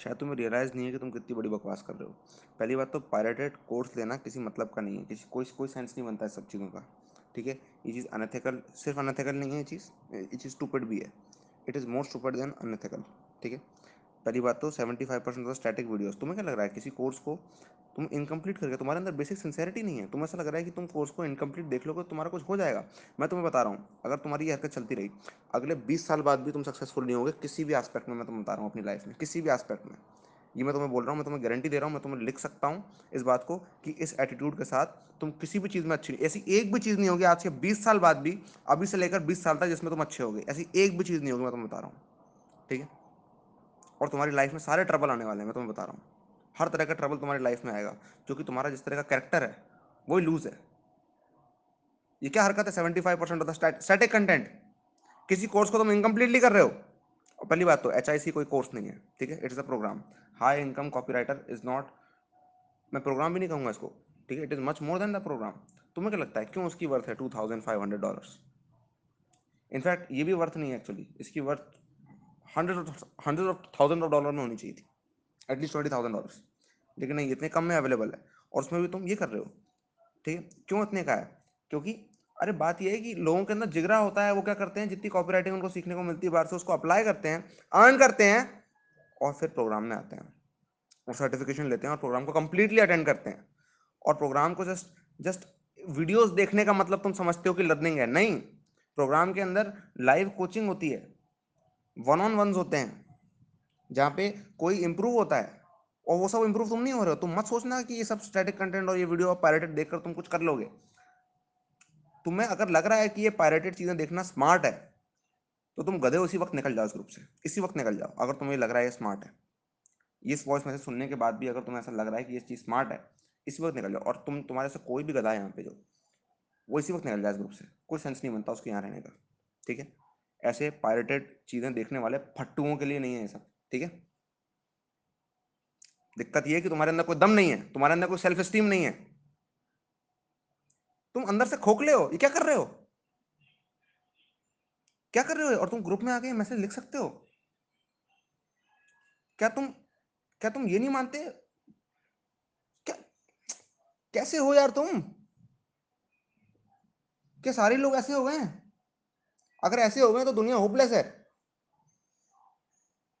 शायद तुम्हें रियलाइज़ नहीं है कि तुम कितनी बड़ी बकवास कर रहे हो। पहली बात तो पायरेटेड कोर्स लेना किसी मतलब का नहीं है, किसी, कोई कोई सेंस नहीं बनता है सब चीज़ों का, ठीक है? ये चीज़ अनथिकल सिर्फ़ अनथिकल नहीं है, ये चीज़ ये चीज़ स्टूपिड भी है। It is more stupid than unethical ठीक है? पहली बात तो seventy five percent of static videos तुम्हें क्या लग रहा है किसी कोर्स को तुम इनकम्प्लीट करके, तुम्हारे अंदर बेसिक सिंसेरिटी नहीं है? तुम्हें ऐसा लग रहा है कि तुम कोर्स को इनकम्प्लीट देख लोगे, तुम्हारा कुछ हो जाएगा? मैं तुम्हें बता रहा हूँ, अगर तुम्हारी ये हरकत चलती रही, अगले बीस साल बाद भी तुम सक्सेसफुल नहीं होगे, किसी भी एस्पेक्ट में मैं तुम्हें बता रहा हूँ अपनी लाइफ में, किसी भी एस्पेक्ट में। ये मैं तुम्हें बोल रहा हूँ, मैं तुम्हें गारंटी दे रहा हूँ, मैं तुम्हें लिख सकता हूँ इस बात को कि इस एटीट्यूड के साथ तुम किसी भी चीज़ में अच्छी नहीं, ऐसी एक भी चीज़ नहीं होगी आज के बीस साल बाद भी, अभी से लेकर बीस साल तक जिसमें तुम अच्छे होगे, ऐसी एक भी चीज़ नहीं होगी, मैं तुम्हें बता रहा हूँ। ठीक है? और तुम्हारी लाइफ में सारे ट्रबल आने वाले हैं, मैं तुम्हें बता रहा हूँ। हर तरह का ट्रबल तुम्हारी लाइफ में आएगा, क्योंकि तुम्हारा जिस तरह का कैरेक्टर है, वही लूज है। ये क्या हरकत है? Seventy five percent of the static content किसी कोर्स को तुम इनकम्प्लीटली कर रहे हो। और पहली बात तो एचआईसी कोई कोर्स नहीं है, ठीक है? It's a programme high income copywriter is not मैं प्रोग्राम भी नहीं कहूँगा इसको, ठीक है? It is much more than the programme तुम्हें क्या लगता है, क्यों उसकी वर्थ है two thousand five hundred dollars in fact ये भी वर्थ नहीं है एक्चुअली इसकी worth hundred hundred of thousand of dollar में होनी चाहिए थी। एटलीस्ट ट्वेंटी थाउज़ेंड डॉलर्स लेकिन नहीं, इतने कम में अवेलेबल है। और उसमें भी तुम ये कर रहे हो। ठीक है? क्यों इतने का है? क्योंकि, अरे बात यह है कि लोगों के अंदर जिगरा होता है, वो क्या करते हैं? जितनी कॉपी उनको सीखने को मिलती है, बाहर से उसको अप्लाई करते हैं अर्न करते हैं, और फिर प्रोग्राम में आते हैं। और सर्टिफिकेशन लेते हैं और प्रोग्राम को कम्प्लीटली अटेंड करते हैं। और प्रोग्राम को जस्ट जस्ट वीडियोस देखने का मतलब तुम समझते हो कि लर्निंग है। नहीं। प्रोग्राम के अंदर लाइव कोचिंग होती है। वन ऑन वंस होते हैं, जहाँ पे कोई इंप्रूव होता है और वो सब इंप्रूव तुम नहीं हो रहे हो। तुम मत सोचना कि ये सब स्टैटिक कंटेंट और ये वीडियो पायरेटेड देखकर तुम कुछ कर लोगे। तुम्हें अगर लग रहा है कि ये पायरेटेड चीज़ें देखना स्मार्ट है तो तुम गधे उसी वक्त निकल जाओ इस ग्रुप से। इसी वक्त निकल जाओ, अगर तुम्हें लग रहा है ये स्मार्ट है। इस वॉइस मैसेज सुनने के बाद भी अगर तुम्हें ऐसा लग रहा है कि ये चीज़ स्मार्ट है, इसी वक्त निकल जाओ। और तुम, तुम्हारे से कोई भी गधा है यहाँ पे जो, वो इसी वक्त निकल जाए इस ग्रुप से। कोई सेंस नहीं बनता उसके यहाँ रहने का। ठीक है? ऐसे पायरेटेड चीज़ें देखने वाले फट्टुओं के लिए नहीं है ये सब, ठीक है? दिक्कत ये है कि तुम्हारे अंदर कोई दम नहीं है, तुम्हारे अंदर कोई सेल्फ स्टीम नहीं है। तुम अंदर से खोखले हो, ये क्या कर रहे हो? क्या कर रहे हो? और तुम ग्रुप में आके मैसेज लिख सकते हो? क्या तुम क्या तुम ये नहीं मानते? क्या, कैसे हो यार तुम? क्या सारे लोग ऐसे हो गए हैं? अगर ऐसे हो गए तो दुनिया होपलेस है।